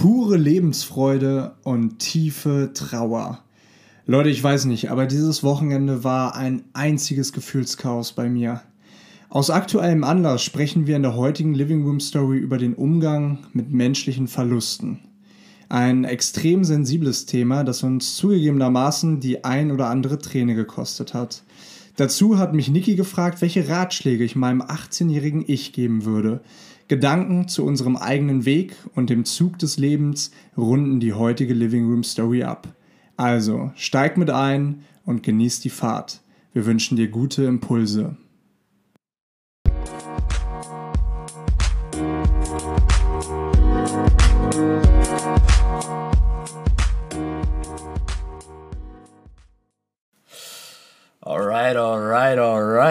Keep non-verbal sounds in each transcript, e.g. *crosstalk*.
pure Lebensfreude und tiefe Trauer. Leute, ich weiß nicht, aber dieses Wochenende war ein einziges Gefühlschaos bei mir. Aus aktuellem Anlass sprechen wir in der heutigen Living Room Story über den Umgang mit menschlichen Verlusten. Ein extrem sensibles Thema, das uns zugegebenermaßen die ein oder andere Träne gekostet hat. Dazu hat mich Niki gefragt, welche Ratschläge ich meinem 18-jährigen Ich geben würde. Gedanken zu unserem eigenen Weg und dem Zug des Lebens runden die heutige Living Room Story ab. Also, steig mit ein und genieß die Fahrt. Wir wünschen dir gute Impulse.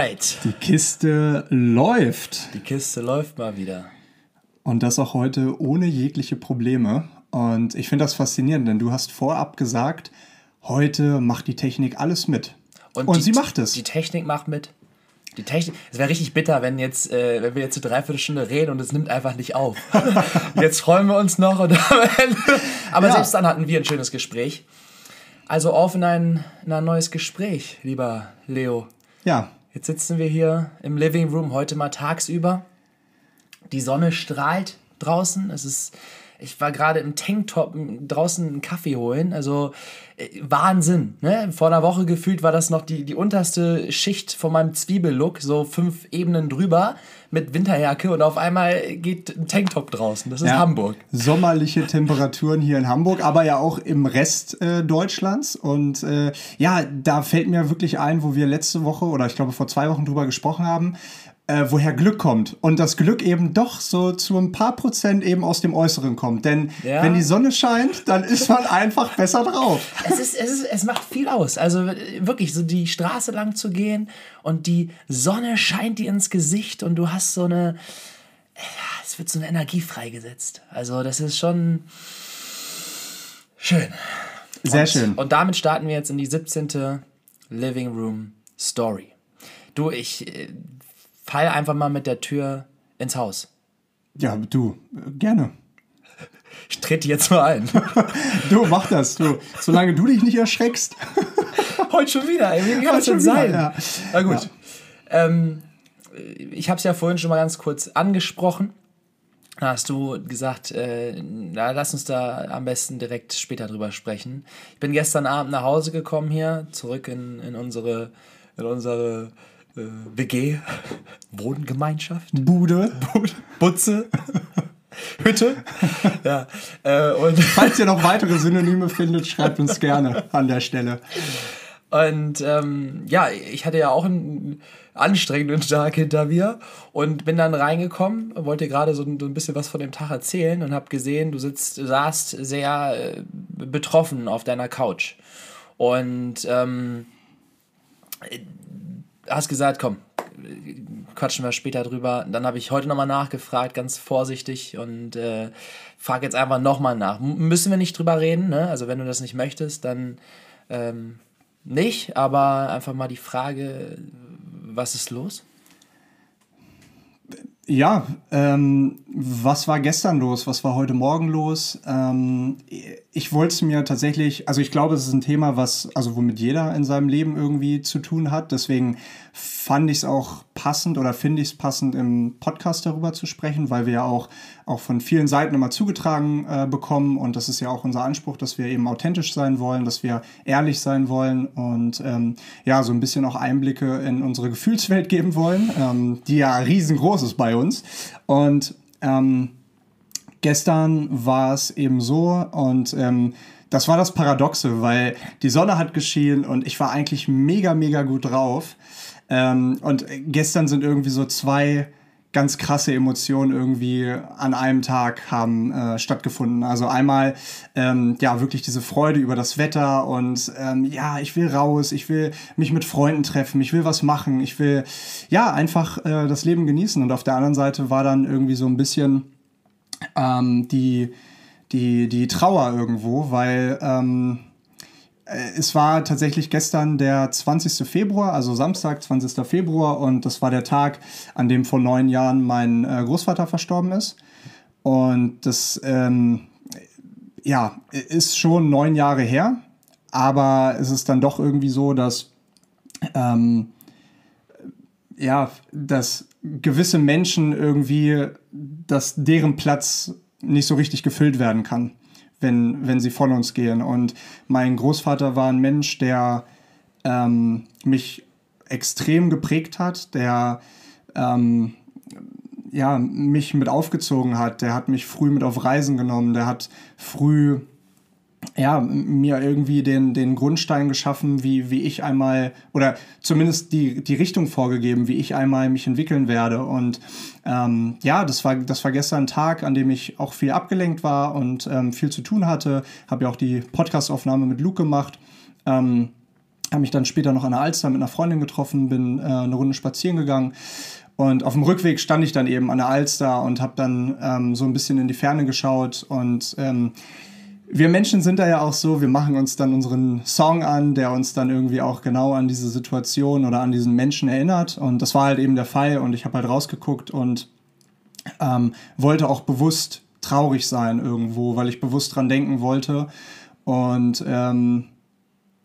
Alright. Die Kiste läuft. Die Kiste läuft mal wieder. Und das auch heute ohne jegliche Probleme. Und ich finde das faszinierend, denn du hast vorab gesagt, heute macht die Technik alles mit. Und, Und die, sie macht es. Die Technik macht mit. Die Technik. Es wäre richtig bitter, wenn jetzt, äh, wenn wir jetzt eine Dreiviertelstunde reden und es nimmt einfach nicht auf. *laughs* jetzt freuen wir uns noch. Aber ja. selbst dann hatten wir ein schönes Gespräch. Also auf in ein, in ein neues Gespräch, lieber Leo. Ja. Jetzt sitzen wir hier im Living Room heute mal tagsüber. Die Sonne strahlt draußen. Es ist ich war gerade im Tanktop draußen einen Kaffee holen. Also äh, Wahnsinn. Ne? Vor einer Woche gefühlt war das noch die, die unterste Schicht von meinem Zwiebellook, so fünf Ebenen drüber mit Winterjacke und auf einmal geht ein Tanktop draußen. Das ist ja, Hamburg. Sommerliche Temperaturen hier in Hamburg, aber ja auch im Rest äh, Deutschlands. Und äh, ja, da fällt mir wirklich ein, wo wir letzte Woche oder ich glaube vor zwei Wochen drüber gesprochen haben äh, woher Glück kommt. Und das Glück eben doch so zu ein paar Prozent eben aus dem Äußeren kommt. Denn ja. wenn die Sonne scheint, dann ist man einfach besser drauf. Es, ist, es, ist, es macht viel aus. Also wirklich, so die Straße lang zu gehen und die Sonne scheint dir ins Gesicht und du hast so eine. Ja, es wird so eine Energie freigesetzt. Also, das ist schon schön. Sehr und, schön. Und damit starten wir jetzt in die 17. Living Room Story. Du, ich äh, fall einfach mal mit der Tür ins Haus. Ja, du, gerne. *laughs* Ich trete jetzt mal ein. *laughs* du, mach das, du. Solange du dich nicht erschreckst. *laughs* Heute schon wieder, ey. Wie kann das denn sein? Ja. Na gut. Ja. Ähm, ich habe es ja vorhin schon mal ganz kurz angesprochen. Da hast du gesagt, äh, na, lass uns da am besten direkt später drüber sprechen. Ich bin gestern Abend nach Hause gekommen hier, zurück in, in unsere, in unsere äh, WG, *laughs* Wohngemeinschaft, Bude, Bude Butze. *laughs* Hütte. ja, äh, und *laughs* Falls ihr noch weitere Synonyme findet, schreibt uns gerne an der Stelle. Und ähm, ja, ich hatte ja auch einen anstrengenden Tag hinter mir und bin dann reingekommen, wollte gerade so, so, ein bisschen was von dem Tag erzählen und habe gesehen, du sitzt, saßt sehr äh, betroffen auf deiner Couch. Und ähm, hast gesagt, komm, quatschen wir später drüber. Dann habe ich heute nochmal nachgefragt, ganz vorsichtig und äh, frage jetzt einfach nochmal nach. M müssen wir nicht drüber reden, ne? Also wenn du das nicht möchtest, dann ähm, nicht, aber einfach mal die Frage, was ist los? Ja, ähm, was war gestern los? Was war heute Morgen los? Ähm, ich wollte es mir tatsächlich, also ich glaube, es ist ein Thema, was, also womit jeder in seinem Leben irgendwie zu tun hat. Deswegen fand ich es auch passend oder finde ich es passend, im Podcast darüber zu sprechen, weil wir ja auch, auch von vielen Seiten immer zugetragen äh, bekommen. Und das ist ja auch unser Anspruch, dass wir eben authentisch sein wollen, dass wir ehrlich sein wollen und ähm, ja, so ein bisschen auch Einblicke in unsere Gefühlswelt geben wollen, ähm, die ja riesengroß ist bei uns. Und ähm, gestern war es eben so und ähm, das war das Paradoxe, weil die Sonne hat geschienen und ich war eigentlich mega, mega gut drauf. Ähm, und gestern sind irgendwie so zwei ganz krasse Emotionen irgendwie an einem Tag haben äh, stattgefunden. Also einmal ähm, ja wirklich diese Freude über das Wetter und ähm, ja, ich will raus, ich will mich mit Freunden treffen, ich will was machen, ich will ja einfach äh, das Leben genießen. Und auf der anderen Seite war dann irgendwie so ein bisschen ähm, die, die, die Trauer irgendwo, weil ähm, äh, es war tatsächlich gestern der 20. Februar, also Samstag, 20. Februar, und das war der Tag, an dem vor neun Jahren mein äh, Großvater verstorben ist. Und das, ähm, ja, ist schon neun Jahre her, aber es ist dann doch irgendwie so, dass ähm, ja, dass gewisse Menschen irgendwie, dass deren Platz nicht so richtig gefüllt werden kann, wenn, wenn sie von uns gehen. Und mein Großvater war ein Mensch, der ähm, mich extrem geprägt hat, der ähm, ja, mich mit aufgezogen hat, der hat mich früh mit auf Reisen genommen, der hat früh ja, mir irgendwie den, den Grundstein geschaffen, wie, wie ich einmal, oder zumindest die, die Richtung vorgegeben, wie ich einmal mich entwickeln werde. Und ähm, ja, das war, das war gestern ein Tag, an dem ich auch viel abgelenkt war und ähm, viel zu tun hatte. Habe ja auch die Podcastaufnahme mit Luke gemacht. Ähm, habe mich dann später noch an der Alster mit einer Freundin getroffen, bin äh, eine Runde spazieren gegangen. Und auf dem Rückweg stand ich dann eben an der Alster und habe dann ähm, so ein bisschen in die Ferne geschaut und ähm, wir Menschen sind da ja auch so, wir machen uns dann unseren Song an, der uns dann irgendwie auch genau an diese Situation oder an diesen Menschen erinnert. Und das war halt eben der Fall. Und ich habe halt rausgeguckt und ähm, wollte auch bewusst traurig sein irgendwo, weil ich bewusst dran denken wollte. Und ähm,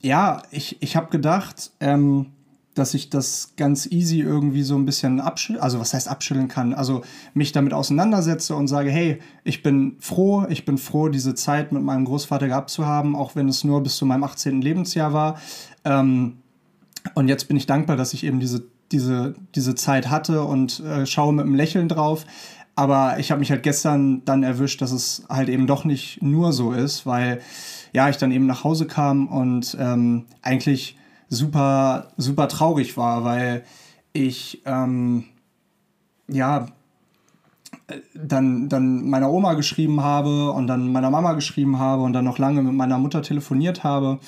ja, ich, ich habe gedacht, ähm, dass ich das ganz easy irgendwie so ein bisschen abschütteln, also was heißt abschütteln kann, also mich damit auseinandersetze und sage, hey, ich bin froh, ich bin froh, diese Zeit mit meinem Großvater gehabt zu haben, auch wenn es nur bis zu meinem 18. Lebensjahr war. Ähm, und jetzt bin ich dankbar, dass ich eben diese, diese, diese Zeit hatte und äh, schaue mit einem Lächeln drauf. Aber ich habe mich halt gestern dann erwischt, dass es halt eben doch nicht nur so ist, weil ja, ich dann eben nach Hause kam und ähm, eigentlich super, super traurig war, weil ich ähm, ja dann, dann meiner Oma geschrieben habe und dann meiner Mama geschrieben habe und dann noch lange mit meiner Mutter telefoniert habe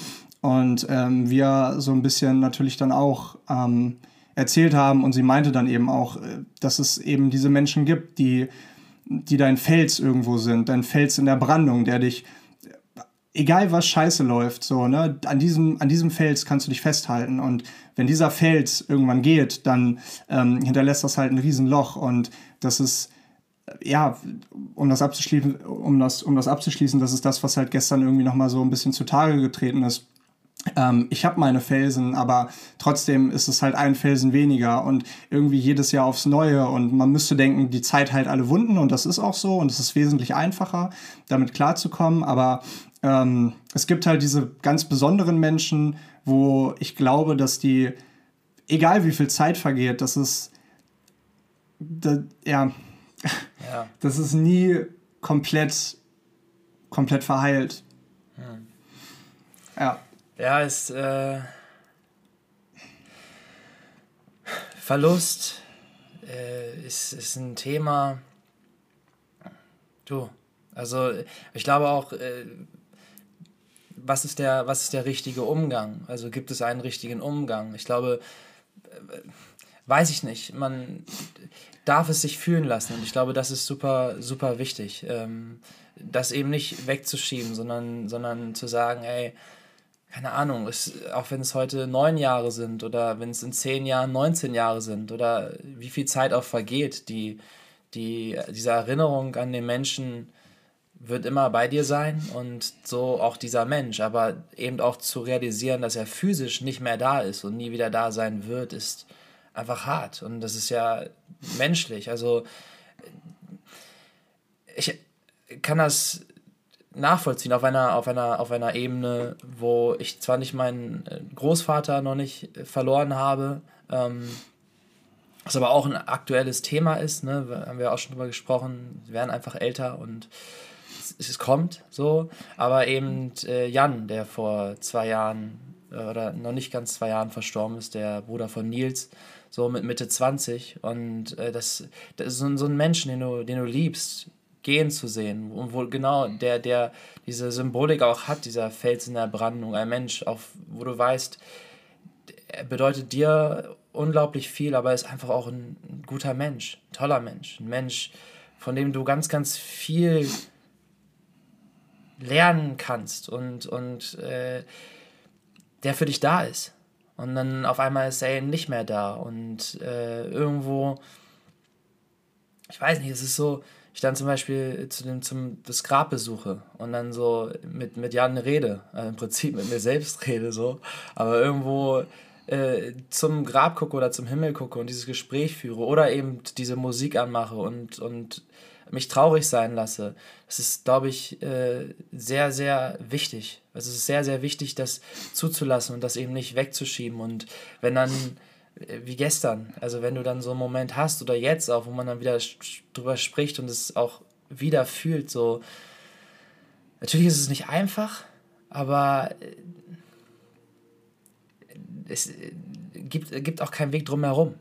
und ähm, wir so ein bisschen natürlich dann auch ähm, erzählt haben und sie meinte dann eben auch, äh, dass es eben diese Menschen gibt, die, die dein Fels irgendwo sind, dein Fels in der Brandung, der dich egal was scheiße läuft, so, ne, an diesem, an diesem Fels kannst du dich festhalten. Und wenn dieser Fels irgendwann geht, dann ähm, hinterlässt das halt ein Riesenloch. Und das ist, ja, um das abzuschließen, um das, um das abzuschließen, das ist das, was halt gestern irgendwie nochmal so ein bisschen zutage getreten ist. Ähm, ich habe meine Felsen, aber trotzdem ist es halt ein Felsen weniger und irgendwie jedes Jahr aufs Neue. Und man müsste denken, die Zeit heilt alle Wunden und das ist auch so und es ist wesentlich einfacher, damit klarzukommen. Aber ähm, es gibt halt diese ganz besonderen Menschen, wo ich glaube, dass die, egal wie viel Zeit vergeht, das ist, da, ja, ja, *laughs* das ist nie komplett, komplett verheilt. Hm. Ja. Ja, ist äh, Verlust äh, ist, ist ein Thema. Du, also ich glaube auch, äh, was ist der, was ist der richtige Umgang? Also gibt es einen richtigen Umgang? Ich glaube, äh, weiß ich nicht. Man darf es sich fühlen lassen und ich glaube, das ist super, super wichtig. Ähm, das eben nicht wegzuschieben, sondern, sondern zu sagen, ey, keine Ahnung, es, auch wenn es heute neun Jahre sind oder wenn es in zehn Jahren 19 Jahre sind oder wie viel Zeit auch vergeht, die, die, diese Erinnerung an den Menschen wird immer bei dir sein und so auch dieser Mensch. Aber eben auch zu realisieren, dass er physisch nicht mehr da ist und nie wieder da sein wird, ist einfach hart. Und das ist ja menschlich. Also ich kann das nachvollziehen auf einer, auf einer, auf einer Ebene, wo ich zwar nicht meinen Großvater noch nicht verloren habe, ähm, was aber auch ein aktuelles Thema ist, ne? haben wir auch schon drüber gesprochen, wir werden einfach älter und es kommt so, aber eben äh, Jan, der vor zwei Jahren äh, oder noch nicht ganz zwei Jahren verstorben ist, der Bruder von Nils, so mit Mitte 20 und äh, das, das so, so ein Menschen, den du, den du liebst, gehen zu sehen. Und wo genau der, der diese Symbolik auch hat, dieser Fels in der Brandung, ein Mensch, auf, wo du weißt, er bedeutet dir unglaublich viel, aber er ist einfach auch ein guter Mensch, ein toller Mensch, ein Mensch, von dem du ganz, ganz viel lernen kannst und, und äh, der für dich da ist. Und dann auf einmal ist er nicht mehr da. Und äh, irgendwo, ich weiß nicht, es ist so, ich dann zum Beispiel zu dem, zum, das Grab besuche und dann so mit, mit Jan rede, äh, im Prinzip mit mir selbst rede, so, aber irgendwo äh, zum Grab gucke oder zum Himmel gucke und dieses Gespräch führe oder eben diese Musik anmache und, und mich traurig sein lasse. Das ist, glaube ich, äh, sehr, sehr wichtig. Also es ist sehr, sehr wichtig, das zuzulassen und das eben nicht wegzuschieben. Und wenn dann, äh, wie gestern, also wenn du dann so einen Moment hast oder jetzt auch, wo man dann wieder drüber spricht und es auch wieder fühlt, so, natürlich ist es nicht einfach, aber äh, es gibt, gibt auch keinen Weg drumherum.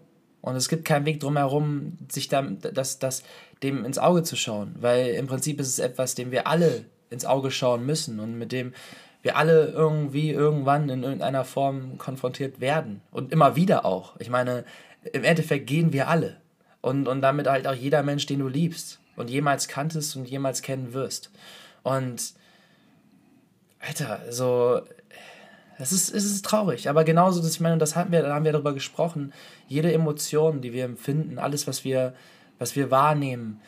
Und es gibt keinen Weg drumherum, sich da, das, das, dem ins Auge zu schauen. Weil im Prinzip ist es etwas, dem wir alle ins Auge schauen müssen und mit dem wir alle irgendwie irgendwann in irgendeiner Form konfrontiert werden. Und immer wieder auch. Ich meine, im Endeffekt gehen wir alle. Und, und damit halt auch jeder Mensch, den du liebst und jemals kanntest und jemals kennen wirst. Und, Alter, so, es ist, es ist traurig, aber genauso, dass ich meine, das haben wir, da haben wir darüber gesprochen, jede Emotion, die wir empfinden, alles, was wir, was wir wahrnehmen,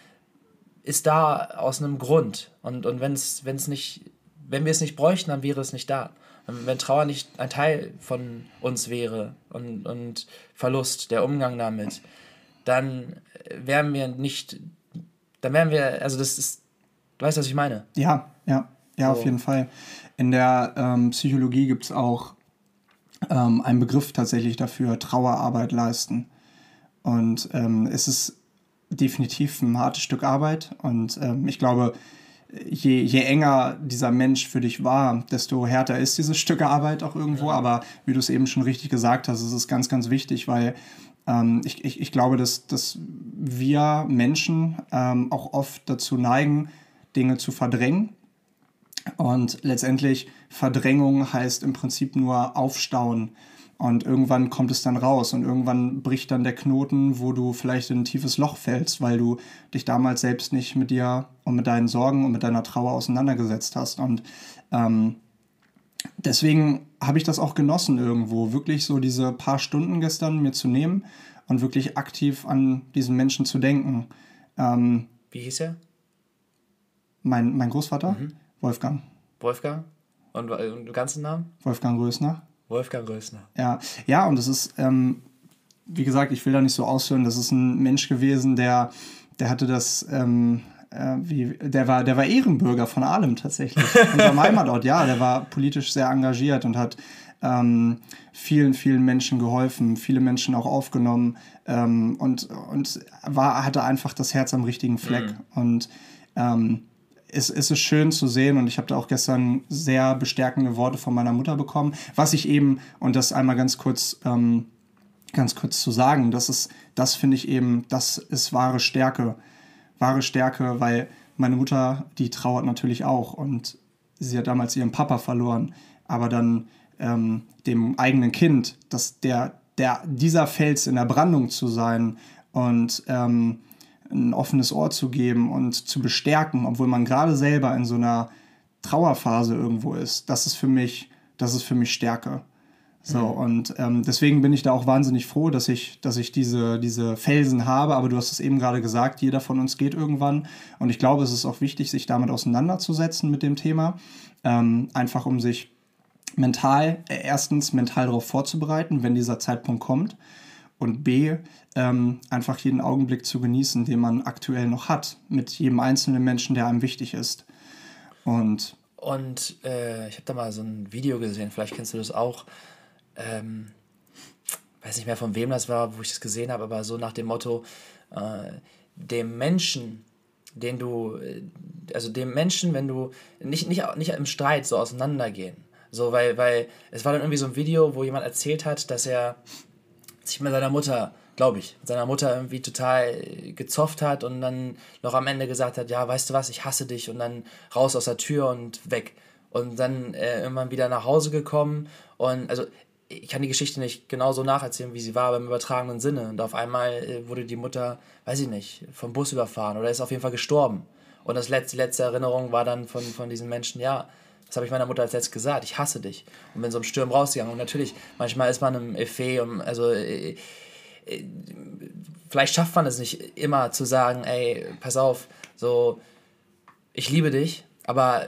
ist da aus einem Grund. Und, und wenn es nicht, wenn wir es nicht bräuchten, dann wäre es nicht da. Wenn Trauer nicht ein Teil von uns wäre und, und Verlust, der Umgang damit, dann wären wir nicht, dann wären wir, also das ist, du weißt, was ich meine? Ja, ja, ja, so. auf jeden Fall. In der ähm, Psychologie gibt es auch ähm, einen Begriff tatsächlich dafür, Trauerarbeit leisten. Und ähm, es ist definitiv ein hartes Stück Arbeit. Und ähm, ich glaube, je, je enger dieser Mensch für dich war, desto härter ist dieses Stück Arbeit auch irgendwo. Ja. Aber wie du es eben schon richtig gesagt hast, es ist ganz, ganz wichtig, weil ähm, ich, ich, ich glaube, dass, dass wir Menschen ähm, auch oft dazu neigen, Dinge zu verdrängen und letztendlich Verdrängung heißt im Prinzip nur aufstauen. Und irgendwann kommt es dann raus und irgendwann bricht dann der Knoten, wo du vielleicht in ein tiefes Loch fällst, weil du dich damals selbst nicht mit dir und mit deinen Sorgen und mit deiner Trauer auseinandergesetzt hast. Und ähm, deswegen habe ich das auch genossen irgendwo, wirklich so diese paar Stunden gestern mir zu nehmen und wirklich aktiv an diesen Menschen zu denken. Ähm, Wie hieß er? Mein, mein Großvater? Mhm. Wolfgang. Wolfgang? Und, und den ganzen Namen? Wolfgang Rösner. Wolfgang Rösner. Ja, ja und das ist, ähm, wie gesagt, ich will da nicht so ausführen, das ist ein Mensch gewesen, der, der hatte das, ähm, äh, wie, der war, der war Ehrenbürger von Ahlem tatsächlich, *laughs* unserem Heimatort, ja, der war politisch sehr engagiert und hat ähm, vielen, vielen Menschen geholfen, viele Menschen auch aufgenommen ähm, und, und war, hatte einfach das Herz am richtigen Fleck. Mhm. Und ähm, es, es ist schön zu sehen und ich habe da auch gestern sehr bestärkende Worte von meiner Mutter bekommen, was ich eben, und das einmal ganz kurz, ähm, ganz kurz zu sagen, das ist, das finde ich eben, das ist wahre Stärke. Wahre Stärke, weil meine Mutter, die trauert natürlich auch und sie hat damals ihren Papa verloren, aber dann ähm, dem eigenen Kind, dass der, der, dieser Fels in der Brandung zu sein und ähm, ein offenes Ohr zu geben und zu bestärken, obwohl man gerade selber in so einer Trauerphase irgendwo ist, das ist für mich, das ist für mich Stärke. So, mhm. und ähm, deswegen bin ich da auch wahnsinnig froh, dass ich, dass ich diese, diese Felsen habe, aber du hast es eben gerade gesagt, jeder von uns geht irgendwann. Und ich glaube, es ist auch wichtig, sich damit auseinanderzusetzen mit dem Thema. Ähm, einfach um sich mental, äh, erstens mental darauf vorzubereiten, wenn dieser Zeitpunkt kommt und B, ähm, einfach jeden Augenblick zu genießen, den man aktuell noch hat, mit jedem einzelnen Menschen, der einem wichtig ist. Und, und äh, ich habe da mal so ein Video gesehen, vielleicht kennst du das auch. Ähm, weiß nicht mehr von wem das war, wo ich das gesehen habe, aber so nach dem Motto, äh, dem Menschen, den du, äh, also dem Menschen, wenn du nicht, nicht, nicht im Streit so auseinandergehen. So, weil, weil es war dann irgendwie so ein Video, wo jemand erzählt hat, dass er sich mit seiner Mutter, glaube ich, mit seiner Mutter irgendwie total gezofft hat und dann noch am Ende gesagt hat, ja, weißt du was, ich hasse dich und dann raus aus der Tür und weg. Und dann äh, irgendwann wieder nach Hause gekommen und also ich kann die Geschichte nicht genauso nacherzählen, wie sie war, aber im übertragenen Sinne. Und auf einmal äh, wurde die Mutter, weiß ich nicht, vom Bus überfahren oder ist auf jeden Fall gestorben. Und das letzte, letzte Erinnerung war dann von, von diesen Menschen, ja, das habe ich meiner Mutter als letztes gesagt. Ich hasse dich. Und bin so im Sturm rausgegangen. Und natürlich, manchmal ist man im Effet, also äh, äh, vielleicht schafft man es nicht immer zu sagen, ey, pass auf, so, ich liebe dich, aber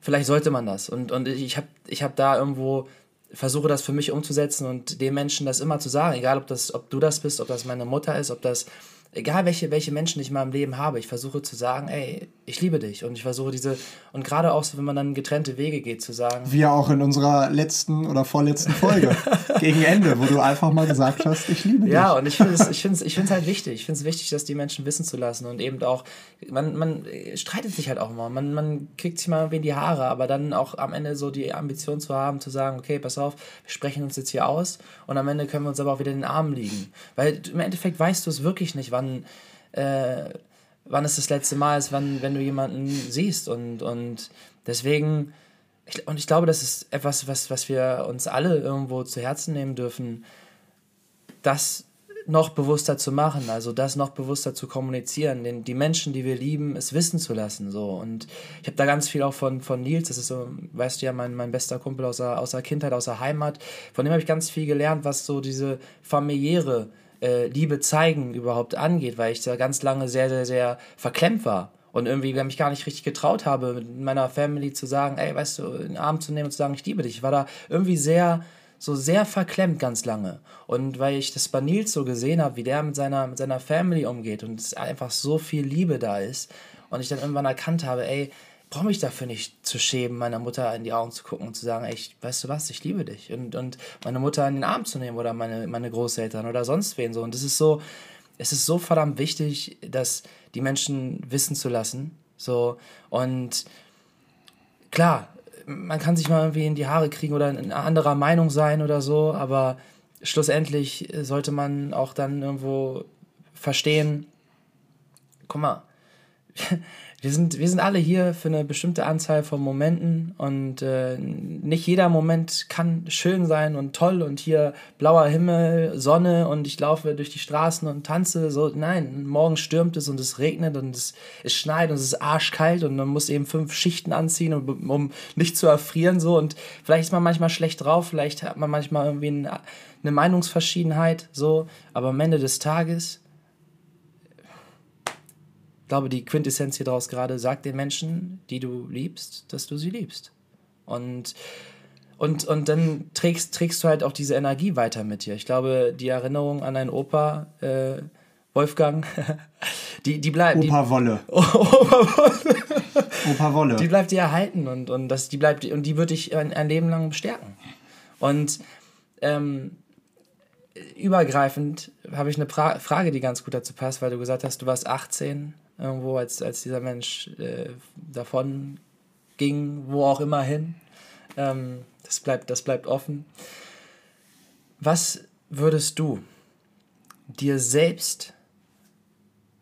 vielleicht sollte man das. Und, und ich habe ich hab da irgendwo versuche das für mich umzusetzen und den Menschen das immer zu sagen, egal ob das, ob du das bist, ob das meine Mutter ist, ob das egal welche, welche Menschen ich in meinem Leben habe, ich versuche zu sagen, ey, ich liebe dich. Und ich versuche diese, und gerade auch so, wenn man dann getrennte Wege geht, zu sagen. Wie auch in unserer letzten oder vorletzten Folge *laughs* gegen Ende, wo du einfach mal gesagt hast, ich liebe dich. Ja, und ich finde es ich find's, ich find's halt wichtig. Ich finde es wichtig, dass die Menschen wissen zu lassen und eben auch, man, man streitet sich halt auch immer. Man, man kriegt sich mal irgendwie in die Haare, aber dann auch am Ende so die Ambition zu haben, zu sagen, okay, pass auf, wir sprechen uns jetzt hier aus und am Ende können wir uns aber auch wieder in den Armen liegen. Weil im Endeffekt weißt du es wirklich nicht, wann wann, äh, wann es das letzte Mal ist, wann, wenn du jemanden siehst. Und, und deswegen, ich, und ich glaube, das ist etwas, was, was wir uns alle irgendwo zu Herzen nehmen dürfen, das noch bewusster zu machen, also das noch bewusster zu kommunizieren, den, die Menschen, die wir lieben, es wissen zu lassen. So. Und ich habe da ganz viel auch von, von Nils, das ist so, weißt du ja, mein, mein bester Kumpel aus der, aus der Kindheit, aus der Heimat, von dem habe ich ganz viel gelernt, was so diese familiäre äh, Liebe zeigen überhaupt angeht, weil ich da ganz lange sehr, sehr, sehr verklemmt war und irgendwie mich gar nicht richtig getraut habe, mit meiner Family zu sagen, ey, weißt du, in den Arm zu nehmen und zu sagen, ich liebe dich. Ich war da irgendwie sehr, so sehr verklemmt ganz lange. Und weil ich das bei Nils so gesehen habe, wie der mit seiner, mit seiner Family umgeht und es einfach so viel Liebe da ist und ich dann irgendwann erkannt habe, ey, brauche mich dafür nicht zu schämen, meiner Mutter in die Augen zu gucken und zu sagen, ey, weißt du was, ich liebe dich. Und, und meine Mutter in den Arm zu nehmen oder meine, meine Großeltern oder sonst wen so. Und das ist so, es ist so verdammt wichtig, dass die Menschen wissen zu lassen. So, und klar, man kann sich mal irgendwie in die Haare kriegen oder in anderer Meinung sein oder so, aber schlussendlich sollte man auch dann irgendwo verstehen, guck mal, *laughs* wir sind, wir sind alle hier für eine bestimmte Anzahl von Momenten und äh, nicht jeder Moment kann schön sein und toll und hier blauer Himmel, Sonne und ich laufe durch die Straßen und tanze. So, nein, morgen stürmt es und es regnet und es, es schneit und es ist arschkalt und man muss eben fünf Schichten anziehen, um, um nicht zu erfrieren. So und vielleicht ist man manchmal schlecht drauf, vielleicht hat man manchmal irgendwie eine, Meinungsverschiedenheit, so, aber am Ende des Tages glaube, die Quintessenz hier draus gerade sagt den Menschen, die du liebst, dass du sie liebst. Und, und, und dann trägst, trägst du halt auch diese Energie weiter mit dir. Ich glaube, die Erinnerung an deinen Opa, äh, Wolfgang, *laughs* die, die bleibt. Opa Wolle. *laughs* Opa Wolle. Opa Wolle. Die bleibt dir erhalten und, und, das, die, bleibt, und die wird dich ein, ein Leben lang bestärken. Und ähm, übergreifend habe ich eine pra Frage, die ganz gut dazu passt, weil du gesagt hast, du warst 18 irgendwo, als, als dieser Mensch äh, davon ging, wo auch immer hin. Ähm, das, bleibt, das bleibt offen. Was würdest du dir selbst,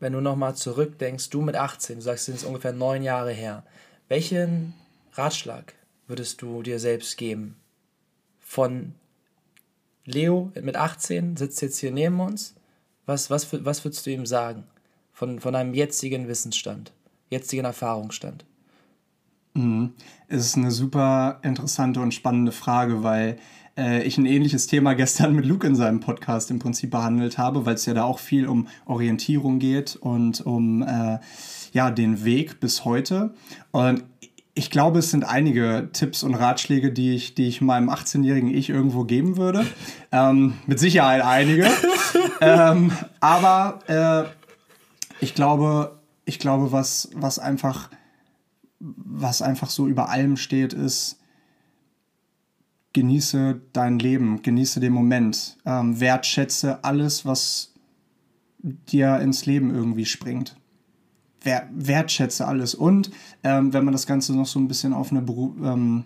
wenn du nochmal zurückdenkst, du mit 18, du sagst, es sind ungefähr neun Jahre her, welchen Ratschlag würdest du dir selbst geben? Von Leo mit 18 sitzt jetzt hier neben uns. Was, was, was würdest du ihm sagen? Von, von einem jetzigen Wissensstand, jetzigen Erfahrungsstand? Mhm. Es ist eine super interessante und spannende Frage, weil äh, ich ein ähnliches Thema *laughs* gestern mit Luke in seinem Podcast im Prinzip behandelt habe, weil es ja da auch viel um Orientierung geht und um äh, ja, den Weg bis heute. Und ich glaube, es sind einige Tipps und Ratschläge, die ich, die ich meinem 18-jährigen Ich irgendwo geben würde. *laughs* Ähm, mit Sicherheit einige. *laughs* ähm, aber äh, ich glaube, ich glaube, was, was einfach, was einfach so über allem steht, ist, genieße dein Leben, genieße den Moment, ähm, wertschätze alles, was dir ins Leben irgendwie springt. Wer, wertschätze alles. Und ähm, wenn man das Ganze noch so ein bisschen auf, eine Beru ähm,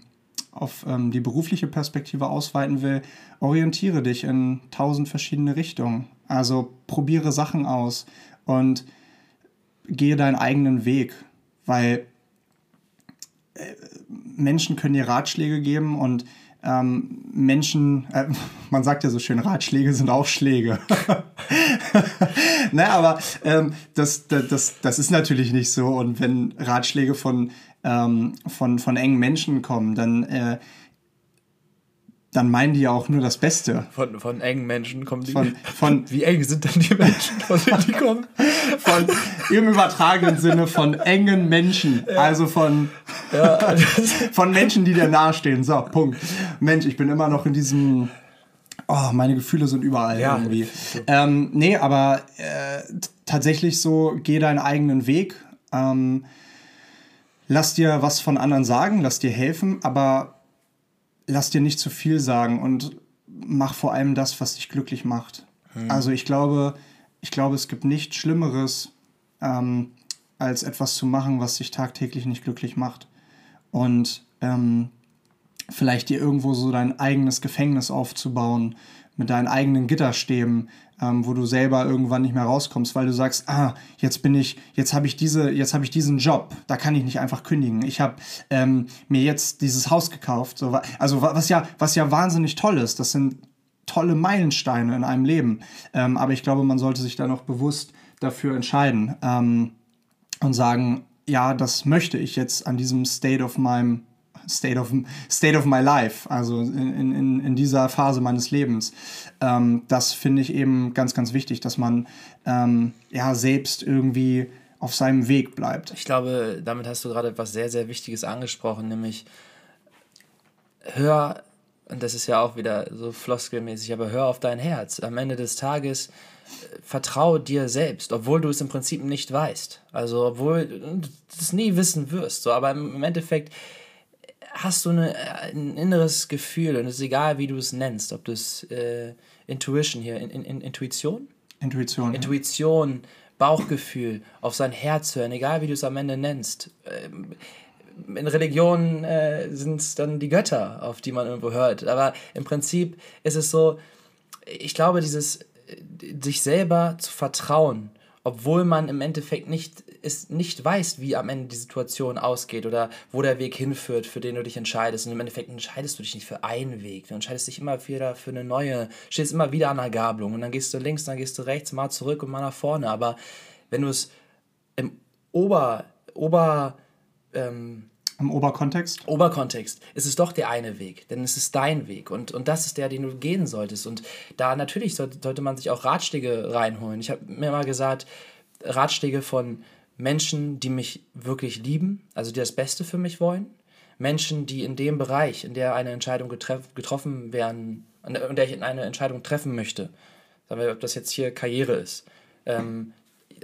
auf ähm, die berufliche Perspektive ausweiten will, orientiere dich in tausend verschiedene Richtungen. Also probiere Sachen aus und gehe deinen eigenen Weg, weil äh, Menschen können dir Ratschläge geben und ähm, Menschen, äh, *laughs* man sagt ja so schön, Ratschläge sind auch Schläge. *laughs* ne, aber ähm, das, das, das ist natürlich nicht so. Und wenn Ratschläge von, ähm, von, von engen Menschen kommen, dann, äh, dann meinen die ja auch nur das Beste. Von, von engen Menschen kommen die. Von, von, *laughs* Wie eng sind denn die Menschen, *laughs* von denen die kommen? Von, Im übertragenen Sinne von engen Menschen. Ja. Also von, ja. *laughs* von Menschen, die dir nahestehen. So, Punkt. Mensch, ich bin immer noch in diesem. Oh, meine Gefühle sind überall ja. irgendwie. Ähm, nee, aber äh, tatsächlich so, geh deinen eigenen Weg. Ähm, lass dir was von anderen sagen, lass dir helfen, aber lass dir nicht zu viel sagen und mach vor allem das, was dich glücklich macht. Hm. Also ich glaube, ich glaube, es gibt nichts Schlimmeres, ähm, als etwas zu machen, was dich tagtäglich nicht glücklich macht. Und ähm, vielleicht dir irgendwo so dein eigenes Gefängnis aufzubauen, mit deinen eigenen Gitterstäben, ähm, wo du selber irgendwann nicht mehr rauskommst, weil du sagst, ah, jetzt bin ich, jetzt habe ich diese, jetzt habe ich diesen Job, da kann ich nicht einfach kündigen. Ich habe ähm, mir jetzt dieses Haus gekauft, so, also was ja, was ja wahnsinnig toll ist. Das sind tolle Meilensteine in einem Leben. Ähm, aber ich glaube, man sollte sich da noch bewusst dafür entscheiden ähm, und sagen, ja, das möchte ich jetzt an diesem State of meinem State of, State of my life, also in, in, in dieser Phase meines Lebens. Ähm, das finde ich eben ganz, ganz wichtig, dass man ähm, ja selbst irgendwie auf seinem Weg bleibt. Ich glaube, damit hast du gerade etwas sehr, sehr Wichtiges angesprochen, nämlich hör, und das ist ja auch wieder so floskelmäßig, aber hör auf dein Herz. Am Ende des Tages äh, vertraue dir selbst, obwohl du es im Prinzip nicht weißt. Also, obwohl du es nie wissen wirst. So, aber im Endeffekt hast du eine, ein inneres Gefühl und es ist egal, wie du es nennst, ob du es äh, Intuition hier, in, in, Intuition? Intuition. Intuition, ja. Bauchgefühl, auf sein Herz hören, egal wie du es am Ende nennst. Ähm, in Religionen äh, sind es dann die Götter, auf die man irgendwo hört. Aber im Prinzip ist es so, ich glaube, dieses äh, sich selber zu vertrauen, obwohl man im Endeffekt nicht ist, nicht weißt, wie am Ende die Situation ausgeht oder wo der Weg hinführt, für den du dich entscheidest. Und im Endeffekt entscheidest du dich nicht für einen Weg. Du entscheidest dich immer wieder für eine neue, stehst immer wieder an der Gabelung. Und dann gehst du links, dann gehst du rechts, mal zurück und mal nach vorne. Aber wenn du es im Ober, Ober, ähm, im Oberkontext? Oberkontext ist es doch der eine Weg, denn es ist dein Weg und, und das ist der, den du gehen solltest. Und da natürlich sollte, sollte man sich auch Ratschläge reinholen. Ich habe mir mal gesagt, Ratschläge von Menschen, die mich wirklich lieben, also die das Beste für mich wollen, Menschen, die in dem Bereich, in der eine Entscheidung getroffen werden, in der ich eine Entscheidung treffen möchte, sagen wir, ob das jetzt hier Karriere ist, ähm,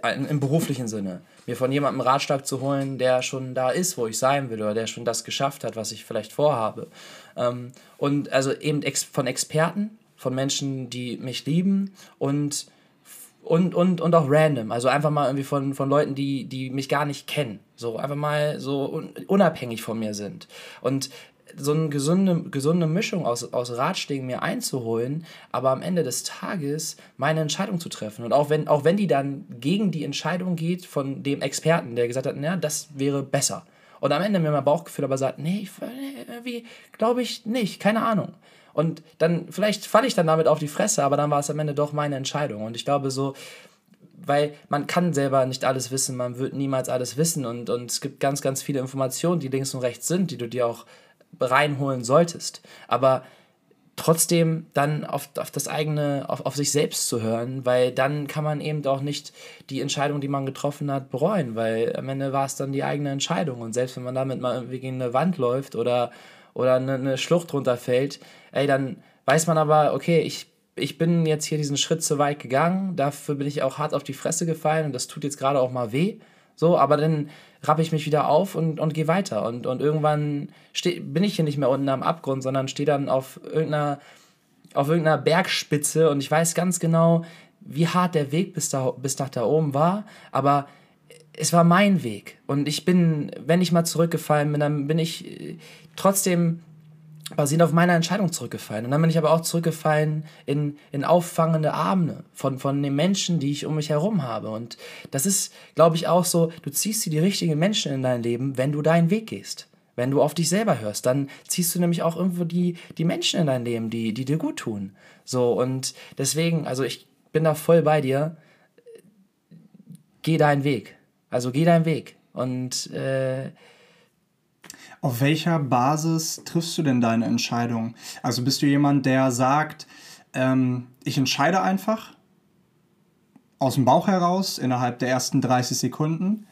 im beruflichen Sinne, mir von jemandem Ratschlag zu holen, der schon da ist, wo ich sein will, oder der schon das geschafft hat, was ich vielleicht vorhabe. Ähm, und also eben ex von Experten, von Menschen, die mich lieben und und, und, und auch random. Also einfach mal irgendwie von, von Leuten, die, die mich gar nicht kennen. So einfach mal so unabhängig von mir sind. Und so eine gesunde, gesunde Mischung aus, aus Ratschlägen mir einzuholen, aber am Ende des Tages meine Entscheidung zu treffen. Und auch wenn, auch wenn die dann gegen die Entscheidung geht von dem Experten, der gesagt hat, na, das wäre besser. Und am Ende mir mein Bauchgefühl aber sagt, nee, irgendwie glaube ich nicht, keine Ahnung. Und dann, vielleicht falle ich dann damit auf die Fresse, aber dann war es am Ende doch meine Entscheidung. Und ich glaube so, weil man kann selber nicht alles wissen, man wird niemals alles wissen und, und es gibt ganz, ganz viele Informationen, die links und rechts sind, die du dir auch reinholen solltest. Aber trotzdem dann auf, auf das eigene, auf, auf sich selbst zu hören, weil dann kann man eben auch nicht die Entscheidung, die man getroffen hat, bereuen, weil am Ende war es dann die eigene Entscheidung und selbst wenn man damit mal irgendwie gegen eine Wand läuft oder, oder eine, eine Schlucht runterfällt, ey, dann weiß man aber, okay, ich, ich bin jetzt hier diesen Schritt zu weit gegangen, dafür bin ich auch hart auf die Fresse gefallen und das tut jetzt gerade auch mal weh. So, aber dann rappe ich mich wieder auf und, und gehe weiter. Und, und irgendwann steh, bin ich hier nicht mehr unten am Abgrund, sondern stehe dann auf irgendeiner, auf irgendeiner Bergspitze und ich weiß ganz genau, wie hart der Weg bis, da, bis nach da oben war. Aber es war mein Weg. Und ich bin, wenn ich mal zurückgefallen bin, dann bin ich äh, trotzdem basierend auf meiner Entscheidung zurückgefallen. Und dann bin ich aber auch zurückgefallen in, in auffangende Arme von, von den Menschen, die ich um mich herum habe. Und das ist, glaube ich, auch so, du ziehst dir die richtigen Menschen in dein Leben, wenn du deinen Weg gehst. Wenn du auf dich selber hörst, dann ziehst du nämlich auch irgendwo die, die Menschen in dein Leben, die, die dir gut tun. So, und deswegen, also ich bin da voll bei dir. Geh deinen Weg. Also geh deinen Weg. Und äh, Auf welcher Basis triffst du denn deine Entscheidung? Also bist du jemand, der sagt, ähm, ich entscheide einfach aus dem Bauch heraus innerhalb der ersten 30 Sekunden?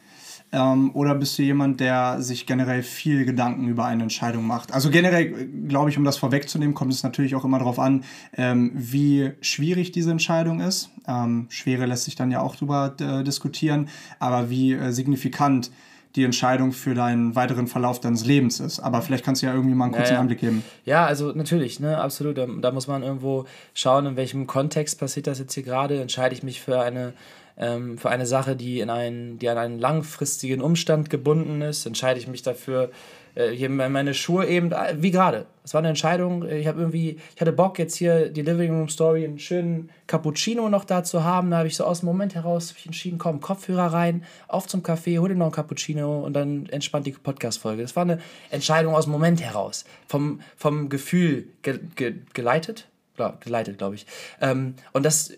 Ähm, oder bist du jemand, der sich generell viel Gedanken über eine Entscheidung macht? Also generell, glaube ich, um das vorwegzunehmen, kommt es natürlich auch immer darauf an, ähm, wie schwierig diese Entscheidung ist. Ähm, Schwere lässt sich dann ja auch drüber äh, diskutieren, aber wie äh, signifikant die Entscheidung für deinen weiteren Verlauf deines Lebens ist. Aber vielleicht kannst du ja irgendwie mal einen kurzen ja, ja. Einblick geben. Ja, also natürlich, ne, absolut. Da, da, muss man irgendwo schauen, in welchem Kontext passiert das jetzt hier gerade. Entscheide ich mich für eine ähm, für eine Sache, die, in einen, die an einen langfristigen Umstand gebunden ist, entscheide ich mich dafür, äh, meine Schuhe eben, äh, wie gerade. Es war eine Entscheidung, ich habe irgendwie, ich hatte Bock jetzt hier die Living Room Story, einen schönen Cappuccino noch da zu haben. Da habe ich so aus dem Moment heraus entschieden, komm, Kopfhörer rein, auf zum Café, hol dir noch einen Cappuccino und dann entspannt die Podcast-Folge. Das war eine Entscheidung aus dem Moment heraus, vom, vom Gefühl ge ge geleitet, geleitet, glaube ich. Ähm, und das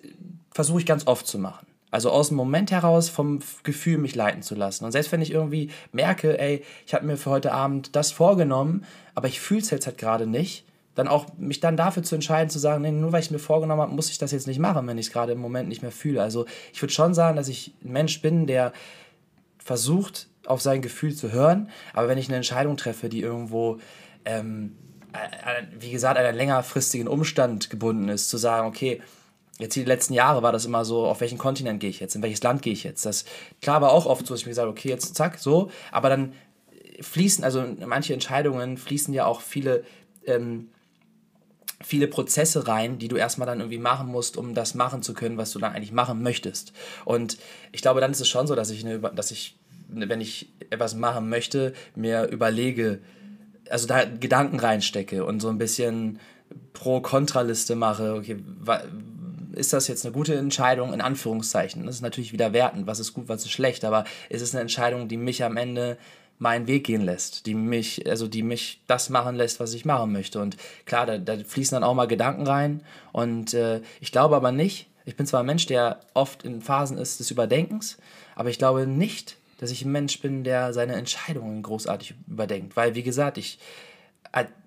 versuche ich ganz oft zu machen. Also aus dem Moment heraus vom Gefühl mich leiten zu lassen. Und selbst wenn ich irgendwie merke, ey, ich habe mir für heute Abend das vorgenommen, aber ich fühle es jetzt halt gerade nicht, dann auch mich dann dafür zu entscheiden, zu sagen, nee, nur weil ich mir vorgenommen habe, muss ich das jetzt nicht machen, wenn ich es gerade im Moment nicht mehr fühle. Also ich würde schon sagen, dass ich ein Mensch bin, der versucht, auf sein Gefühl zu hören, aber wenn ich eine Entscheidung treffe, die irgendwo, ähm, wie gesagt, an einen längerfristigen Umstand gebunden ist, zu sagen, okay, jetzt die letzten Jahre war das immer so, auf welchen Kontinent gehe ich jetzt, in welches Land gehe ich jetzt. Das klar war auch oft so, dass ich mir gesagt okay, jetzt zack, so, aber dann fließen, also manche Entscheidungen fließen ja auch viele, ähm, viele Prozesse rein, die du erstmal dann irgendwie machen musst, um das machen zu können, was du dann eigentlich machen möchtest. Und ich glaube, dann ist es schon so, dass ich, eine, dass ich wenn ich etwas machen möchte, mir überlege, also da Gedanken reinstecke und so ein bisschen Pro-Kontra-Liste mache, okay, ist das jetzt eine gute Entscheidung, in Anführungszeichen. Das ist natürlich wieder wertend, was ist gut, was ist schlecht, aber ist es eine Entscheidung, die mich am Ende meinen Weg gehen lässt, die mich, also die mich das machen lässt, was ich machen möchte. Und klar, da, da fließen dann auch mal Gedanken rein. Und äh, ich glaube aber nicht, ich bin zwar ein Mensch, der oft in Phasen ist des Überdenkens, aber ich glaube nicht, dass ich ein Mensch bin, der seine Entscheidungen großartig überdenkt. Weil, wie gesagt, ich